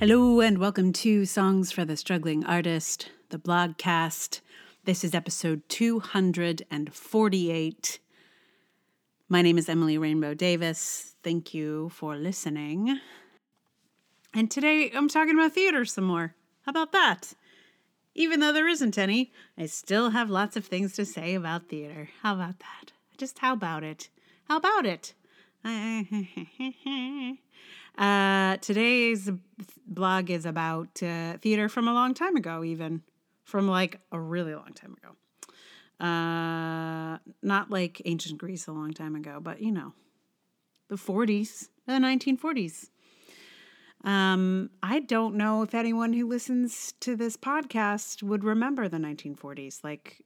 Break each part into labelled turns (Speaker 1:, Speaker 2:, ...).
Speaker 1: Hello and welcome to Songs for the Struggling Artist, the blogcast. This is episode 248. My name is Emily Rainbow Davis. Thank you for listening. And today I'm talking about theater some more. How about that? Even though there isn't any, I still have lots of things to say about theater. How about that? Just how about it? How about it? Uh, today's blog is about uh, theater from a long time ago, even from like a really long time ago. Uh, not like ancient Greece a long time ago, but you know, the 40s, the 1940s. Um, I don't know if anyone who listens to this podcast would remember the 1940s. Like,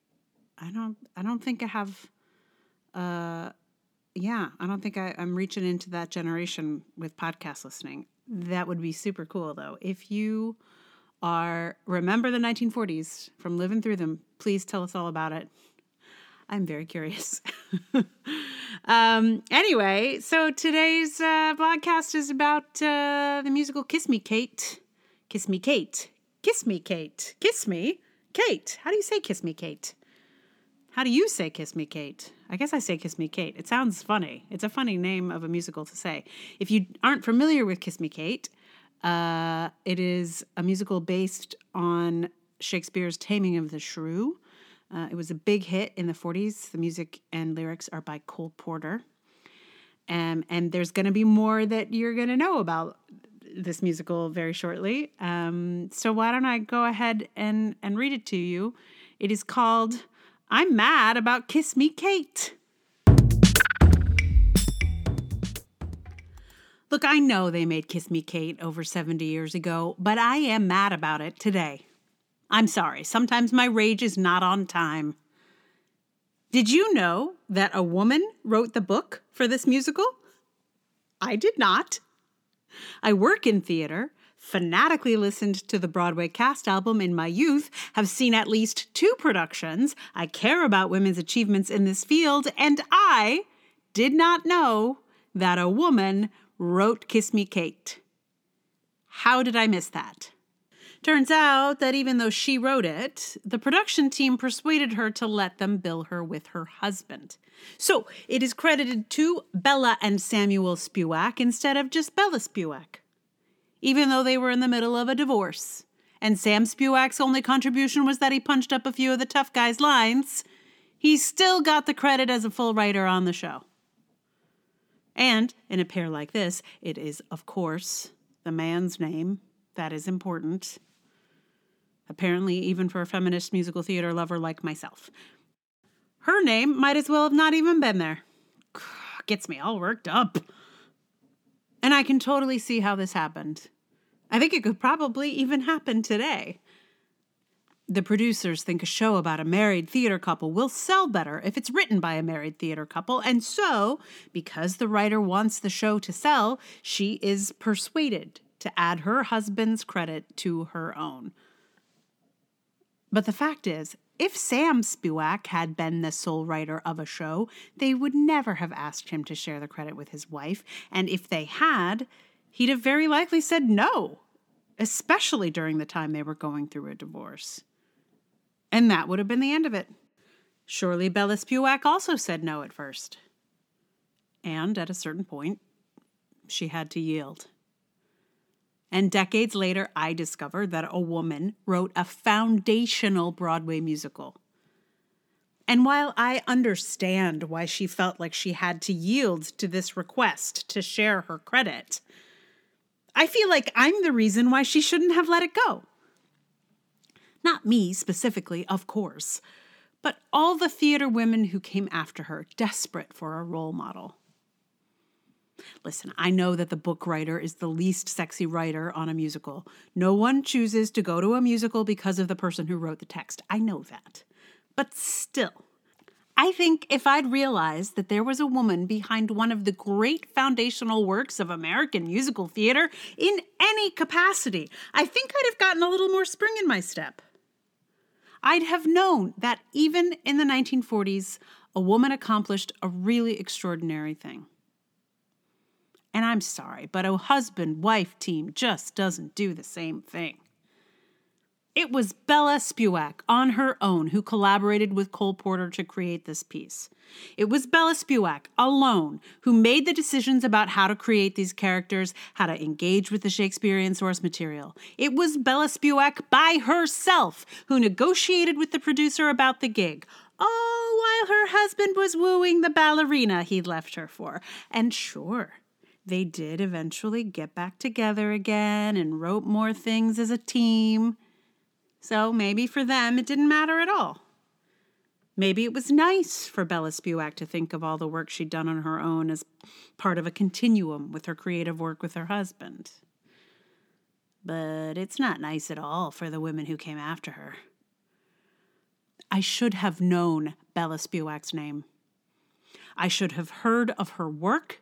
Speaker 1: I don't, I don't think I have, uh, yeah, I don't think I, I'm reaching into that generation with podcast listening. That would be super cool, though. If you are remember the 1940s from living through them, please tell us all about it. I'm very curious. um, anyway, so today's uh, podcast is about uh, the musical Kiss Me Kate. Kiss Me Kate. Kiss Me Kate. Kiss Me Kate. How do you say Kiss Me Kate? How do you say Kiss Me Kate? I guess I say Kiss Me Kate. It sounds funny. It's a funny name of a musical to say. If you aren't familiar with Kiss Me Kate, uh, it is a musical based on Shakespeare's Taming of the Shrew. Uh, it was a big hit in the 40s. The music and lyrics are by Cole Porter. Um, and there's going to be more that you're going to know about this musical very shortly. Um, so why don't I go ahead and, and read it to you? It is called I'm mad about Kiss Me Kate. Look, I know they made Kiss Me Kate over 70 years ago, but I am mad about it today. I'm sorry, sometimes my rage is not on time. Did you know that a woman wrote the book for this musical? I did not. I work in theater, fanatically listened to the Broadway cast album in my youth, have seen at least two productions. I care about women's achievements in this field, and I did not know that a woman wrote Kiss Me Kate. How did I miss that? Turns out that even though she wrote it, the production team persuaded her to let them bill her with her husband. So it is credited to Bella and Samuel Spewack instead of just Bella Spewack even though they were in the middle of a divorce. And Sam Spewack's only contribution was that he punched up a few of the tough guy's lines. He still got the credit as a full writer on the show. And in a pair like this, it is, of course, the man's name that is important. Apparently, even for a feminist musical theater lover like myself. Her name might as well have not even been there. Gets me all worked up. And I can totally see how this happened. I think it could probably even happen today. The producers think a show about a married theater couple will sell better if it's written by a married theater couple, and so, because the writer wants the show to sell, she is persuaded to add her husband's credit to her own. But the fact is, if Sam Spewack had been the sole writer of a show, they would never have asked him to share the credit with his wife, and if they had, he'd have very likely said no, especially during the time they were going through a divorce. And that would have been the end of it. Surely Bella Spewack also said no at first. And at a certain point, she had to yield. And decades later, I discovered that a woman wrote a foundational Broadway musical. And while I understand why she felt like she had to yield to this request to share her credit, I feel like I'm the reason why she shouldn't have let it go. Not me specifically, of course, but all the theater women who came after her, desperate for a role model. Listen, I know that the book writer is the least sexy writer on a musical. No one chooses to go to a musical because of the person who wrote the text. I know that. But still, I think if I'd realized that there was a woman behind one of the great foundational works of American musical theater in any capacity, I think I'd have gotten a little more spring in my step. I'd have known that even in the 1940s, a woman accomplished a really extraordinary thing. And I'm sorry, but a husband wife team just doesn't do the same thing. It was Bella Spewack on her own who collaborated with Cole Porter to create this piece. It was Bella Spewack alone who made the decisions about how to create these characters, how to engage with the Shakespearean source material. It was Bella Spewack by herself who negotiated with the producer about the gig. All while her husband was wooing the ballerina he'd left her for. And sure, they did eventually get back together again and wrote more things as a team. So maybe for them it didn't matter at all. Maybe it was nice for Bella Spewack to think of all the work she'd done on her own as part of a continuum with her creative work with her husband. But it's not nice at all for the women who came after her. I should have known Bella Spewack's name. I should have heard of her work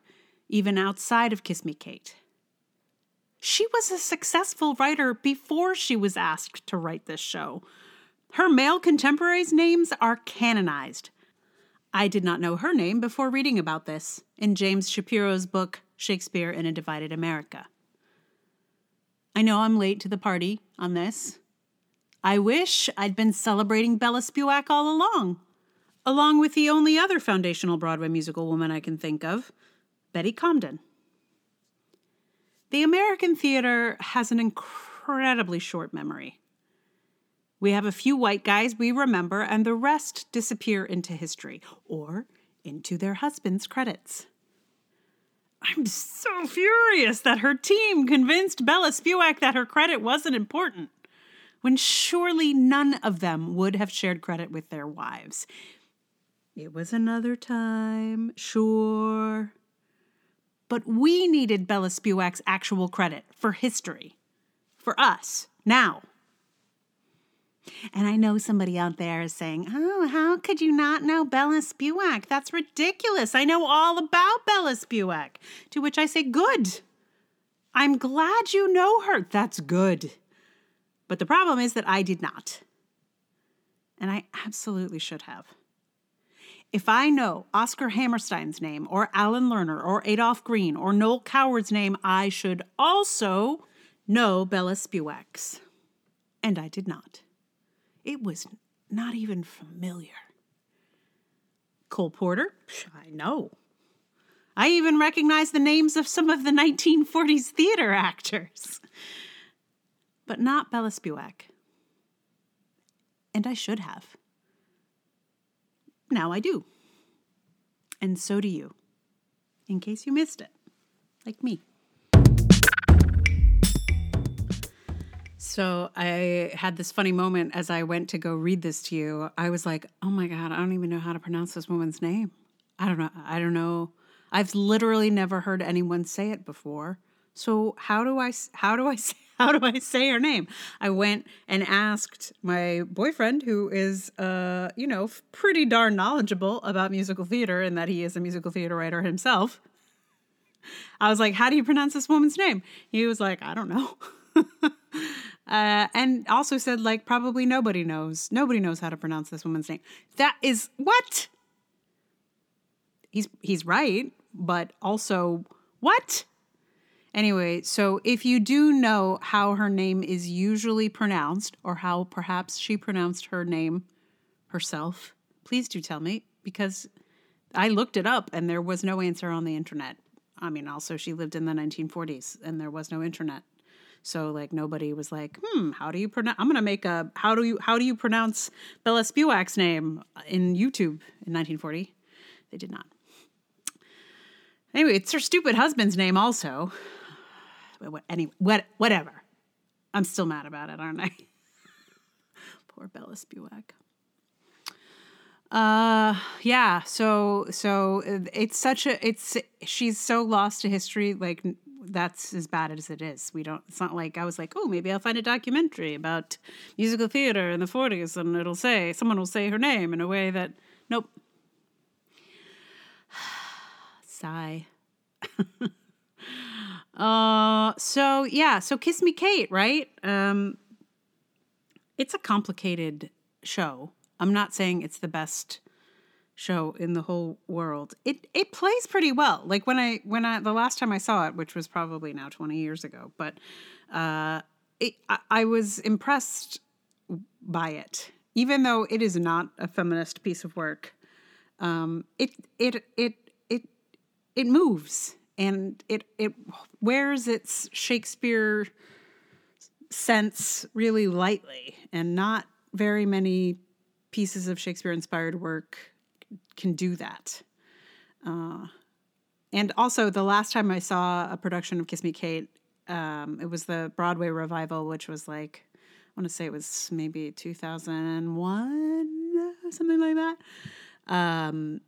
Speaker 1: even outside of Kiss Me Kate. She was a successful writer before she was asked to write this show. Her male contemporaries' names are canonized. I did not know her name before reading about this in James Shapiro's book, Shakespeare in a Divided America. I know I'm late to the party on this. I wish I'd been celebrating Bella Spewack all along, along with the only other foundational Broadway musical woman I can think of, Betty Comden. The American theater has an incredibly short memory. We have a few white guys we remember, and the rest disappear into history or into their husbands' credits. I'm so furious that her team convinced Bella Spewack that her credit wasn't important, when surely none of them would have shared credit with their wives. It was another time, sure but we needed Bella Spewack's actual credit for history. For us, now. And I know somebody out there is saying, Oh, how could you not know Bella Spewack? That's ridiculous. I know all about Bella Spewack. To which I say, Good. I'm glad you know her. That's good. But the problem is that I did not. And I absolutely should have. If I know Oscar Hammerstein's name, or Alan Lerner, or Adolph Green, or Noel Coward's name, I should also know Bella Spewack's. And I did not. It was not even familiar. Cole Porter? I know. I even recognize the names of some of the 1940s theater actors. But not Bella Spewack. And I should have. Now I do. And so do you, in case you missed it, like me. So I had this funny moment as I went to go read this to you. I was like, "Oh my god, I don't even know how to pronounce this woman's name. I don't know. I don't know. I've literally never heard anyone say it before. So how do I how do I say how do I say her name? I went and asked my boyfriend, who is, uh, you know, pretty darn knowledgeable about musical theater and that he is a musical theater writer himself. I was like, How do you pronounce this woman's name? He was like, I don't know. uh, and also said, like, probably nobody knows. Nobody knows how to pronounce this woman's name. That is what? He's he's right, but also what? Anyway, so if you do know how her name is usually pronounced, or how perhaps she pronounced her name herself, please do tell me because I looked it up and there was no answer on the internet. I mean, also, she lived in the 1940s and there was no internet. So like nobody was like, hmm, how do you pronounce? I'm gonna make a how do you how do you pronounce Bella Spewack's name in YouTube in 1940? They did not. Anyway, it's her stupid husband's name also any what whatever. I'm still mad about it, aren't I? Poor Bella Spewack. Uh yeah, so so it's such a it's she's so lost to history like that's as bad as it is. We don't it's not like I was like, "Oh, maybe I'll find a documentary about musical theater in the 40s and it'll say someone will say her name in a way that nope. Sigh. Uh, so yeah, so Kiss Me Kate, right? Um, it's a complicated show. I'm not saying it's the best show in the whole world. It it plays pretty well. Like when I when I the last time I saw it, which was probably now twenty years ago, but uh, it, I, I was impressed by it, even though it is not a feminist piece of work. Um, it it it it it moves and it it wears its Shakespeare sense really lightly, and not very many pieces of Shakespeare inspired work can do that. Uh, and also, the last time I saw a production of Kiss Me Kate, um, it was the Broadway revival, which was like, I want to say it was maybe 2001, something like that. Um,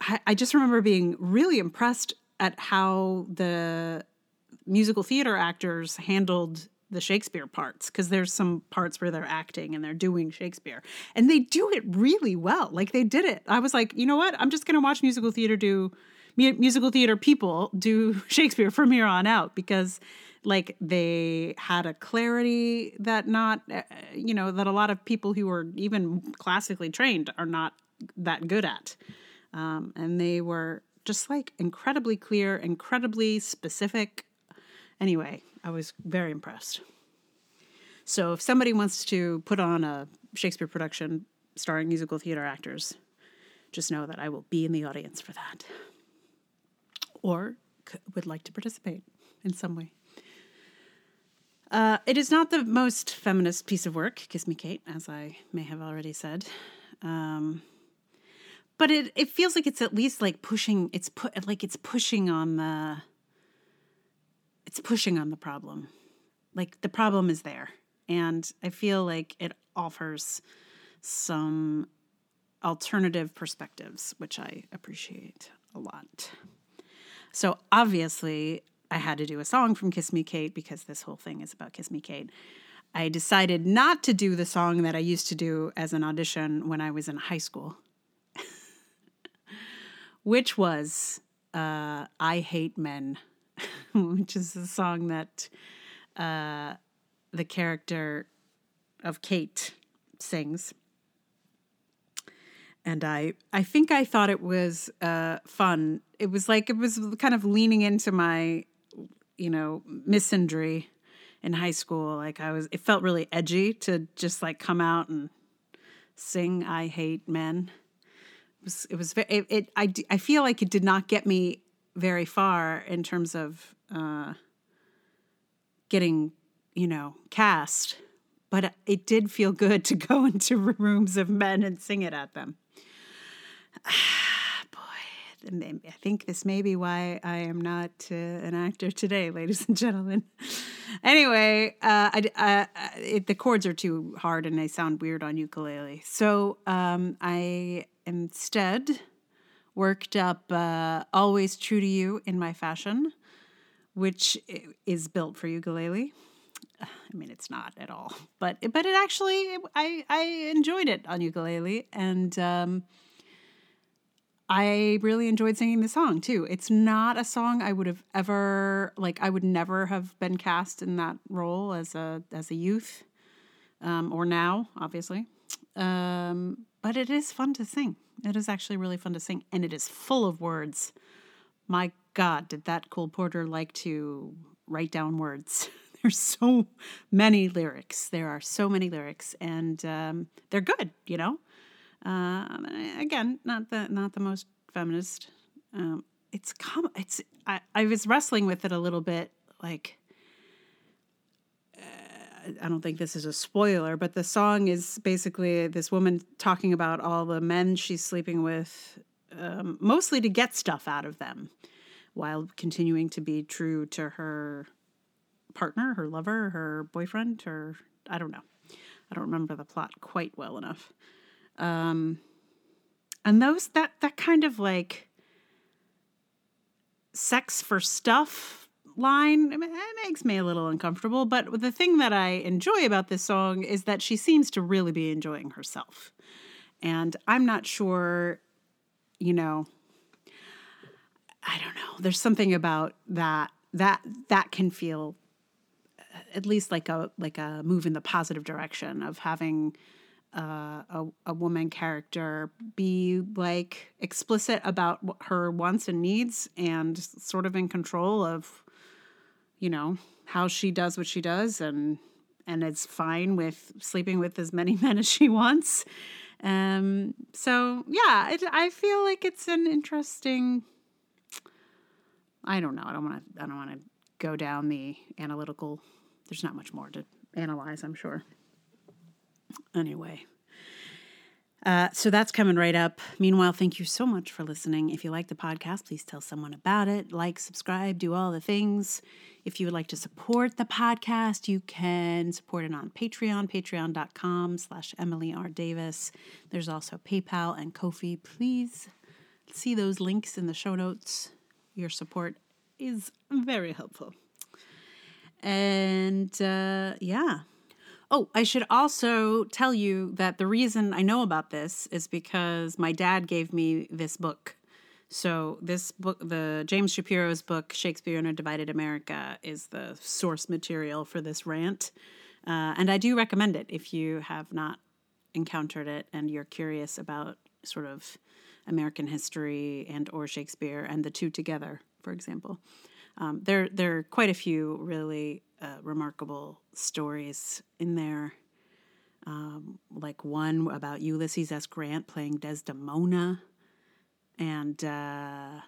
Speaker 1: I, I just remember being really impressed at how the musical theater actors handled the Shakespeare parts because there's some parts where they're acting and they're doing Shakespeare and they do it really well. Like they did it. I was like, you know what? I'm just going to watch musical theater do musical theater people do Shakespeare from here on out because like they had a clarity that not uh, you know that a lot of people who are even classically trained are not that good at um, and they were just like incredibly clear incredibly specific anyway I was very impressed. So if somebody wants to put on a Shakespeare production starring musical theater actors, just know that I will be in the audience for that. Or would like to participate in some way. Uh, it is not the most feminist piece of work, Kiss Me Kate, as I may have already said. Um, but it, it feels like it's at least like pushing it's put like it's pushing on the it's pushing on the problem. Like the problem is there. And I feel like it offers some alternative perspectives, which I appreciate a lot. So obviously, I had to do a song from Kiss Me Kate because this whole thing is about Kiss Me Kate. I decided not to do the song that I used to do as an audition when I was in high school, which was uh, I Hate Men which is the song that uh, the character of Kate sings. And I, I think I thought it was uh, fun. It was like it was kind of leaning into my, you know, misandry in high school. Like I was, it felt really edgy to just like come out and sing "I Hate Men." It was, it was, it, it I, I feel like it did not get me very far in terms of uh, getting, you know, cast, but it did feel good to go into rooms of men and sing it at them. Boy, I think this may be why I am not uh, an actor today, ladies and gentlemen. anyway, uh, I, it, the chords are too hard and they sound weird on ukulele. So um, I instead worked up uh, Always True to You in my fashion which is built for ukulele. I mean, it's not at all, but but it actually I I enjoyed it on ukulele, and um, I really enjoyed singing the song too. It's not a song I would have ever like. I would never have been cast in that role as a as a youth, um, or now, obviously. Um, but it is fun to sing. It is actually really fun to sing, and it is full of words. My God, did that Cole Porter like to write down words? There's so many lyrics. There are so many lyrics, and um, they're good. You know, uh, again, not the not the most feminist. Um, it's com- It's I, I was wrestling with it a little bit, like. I don't think this is a spoiler, but the song is basically this woman talking about all the men she's sleeping with, um, mostly to get stuff out of them while continuing to be true to her partner, her lover, her boyfriend, her I don't know. I don't remember the plot quite well enough. Um, and those that that kind of like sex for stuff line it makes me a little uncomfortable but the thing that i enjoy about this song is that she seems to really be enjoying herself and i'm not sure you know I don't know. There's something about that that that can feel uh, at least like a like a move in the positive direction of having uh, a, a woman character be like explicit about her wants and needs and sort of in control of you know how she does what she does and and it's fine with sleeping with as many men as she wants um so yeah it, i feel like it's an interesting i don't know i don't want to i don't want to go down the analytical there's not much more to analyze i'm sure Anyway. Uh, so that's coming right up. Meanwhile, thank you so much for listening. If you like the podcast, please tell someone about it. Like, subscribe, do all the things. If you would like to support the podcast, you can support it on Patreon, patreon.com slash Emily R. Davis. There's also PayPal and Ko-fi. Please see those links in the show notes. Your support is very helpful. And uh, yeah, Oh, I should also tell you that the reason I know about this is because my dad gave me this book. So, this book, the James Shapiro's book, Shakespeare in a Divided America, is the source material for this rant. Uh, and I do recommend it if you have not encountered it and you're curious about sort of American history and or Shakespeare and the two together, for example. Um, there, there are quite a few really uh, remarkable stories in there. Um, like one about Ulysses S. Grant playing Desdemona. And uh,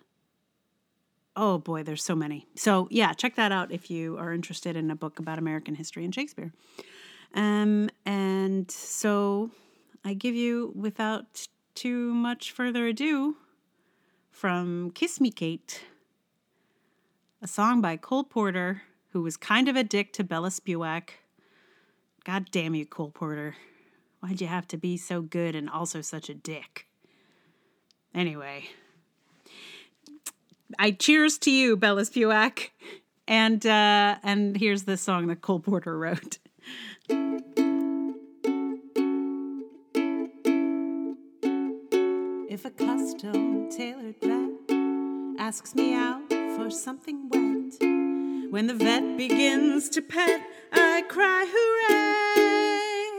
Speaker 1: oh boy, there's so many. So yeah, check that out if you are interested in a book about American history and Shakespeare. Um, and so I give you, without too much further ado, from Kiss Me Kate, a song by Cole Porter who was kind of a dick to Bella Spewack. God damn you, Cole Porter. Why'd you have to be so good and also such a dick? Anyway, I cheers to you, Bella Spewack. And uh, and here's the song that Cole Porter wrote. If a custom tailored vet asks me out for something wet, when the vet begins to pet, I cry hooray.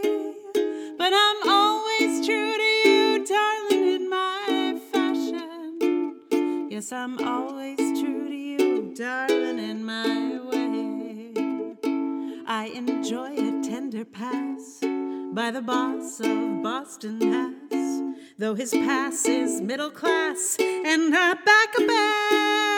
Speaker 1: But I'm always true to you, darling, in my fashion. Yes, I'm always true to you, darling, in my way. I enjoy a tender pass by the boss of Boston Hats, though his pass is middle class and I back a bay.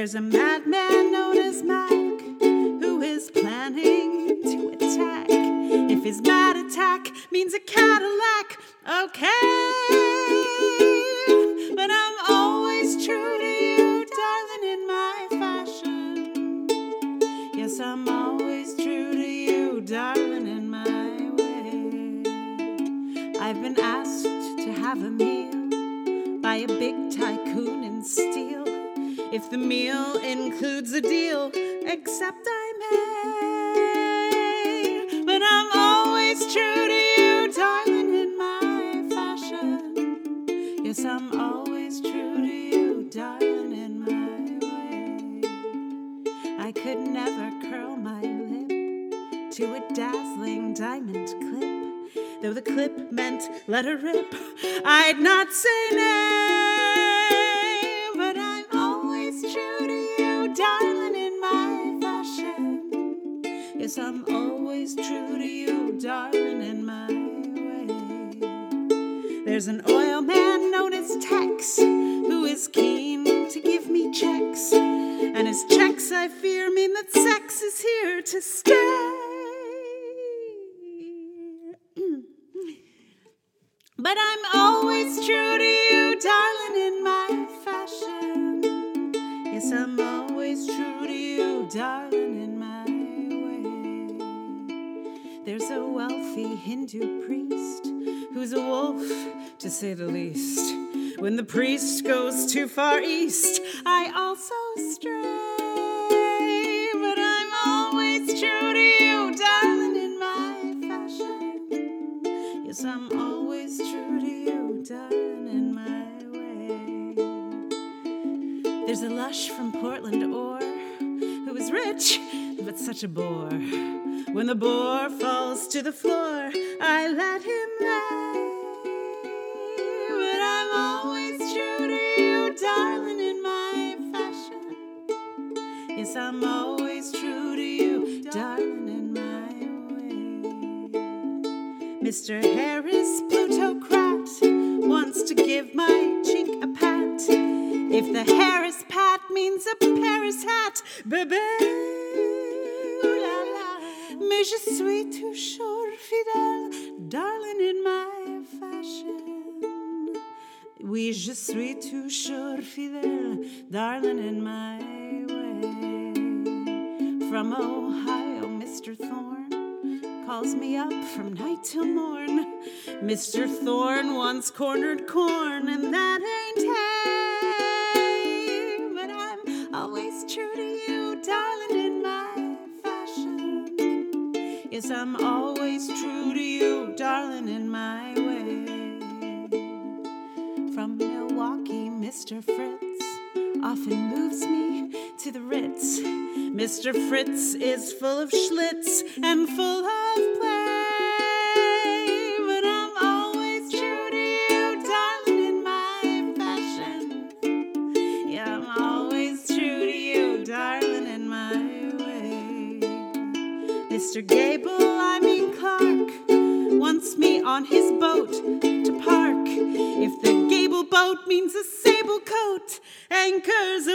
Speaker 1: There's a madman known as Mac who is planning to attack. If his mad attack means a Cadillac, okay. But I'm always true to you, darling, in my fashion. Yes, I'm always true to you, darling, in my way. I've been asked to have a meal the meal includes a deal, except I may. But I'm always true to you, darling, in my fashion. Yes, I'm always true to you, darling, in my way. I could never curl my lip to a dazzling diamond clip Though the clip meant let her rip, I'd not say nay. There's an oil man known as Tex who is keen to give me checks. And his checks, I fear, mean that sex is here to stay. But I'm always true to you, darling, in my fashion. Yes, I'm always true to you, darling, in my way. There's a wealthy Hindu priest to say the least. When the priest goes too far east, I also stray. But I'm always true to you, darling, in my fashion. Yes, I'm always true to you, darling, in my way. There's a lush from Portland, Orr, who is rich, but such a bore. When the bore falls to the floor, I let him I'm always true to you, darling, in my way. Mr. Harris, plutocrat, wants to give my cheek a pat. If the Harris pat means a Paris hat, la. Mais je suis toujours fidèle, darling, in my fashion. Oui, je suis toujours fidèle, darling, in my. From Ohio, Mr. Thorne calls me up from night till morn. Mr. Thorne once cornered corn, and that ain't hay. But I'm always true to you, darling, in my fashion. Yes, I'm always true to you, darling, in my way. From Milwaukee, Mr. Fritz often moves me to the Ritz. Mr. Fritz is full of schlitz and full of play. But I'm always true to you, darling, in my fashion. Yeah, I'm always true to you, darling, in my way. Mr. Gable, I mean Clark, wants me on his boat to park. If the Gable boat means a sable coat, anchors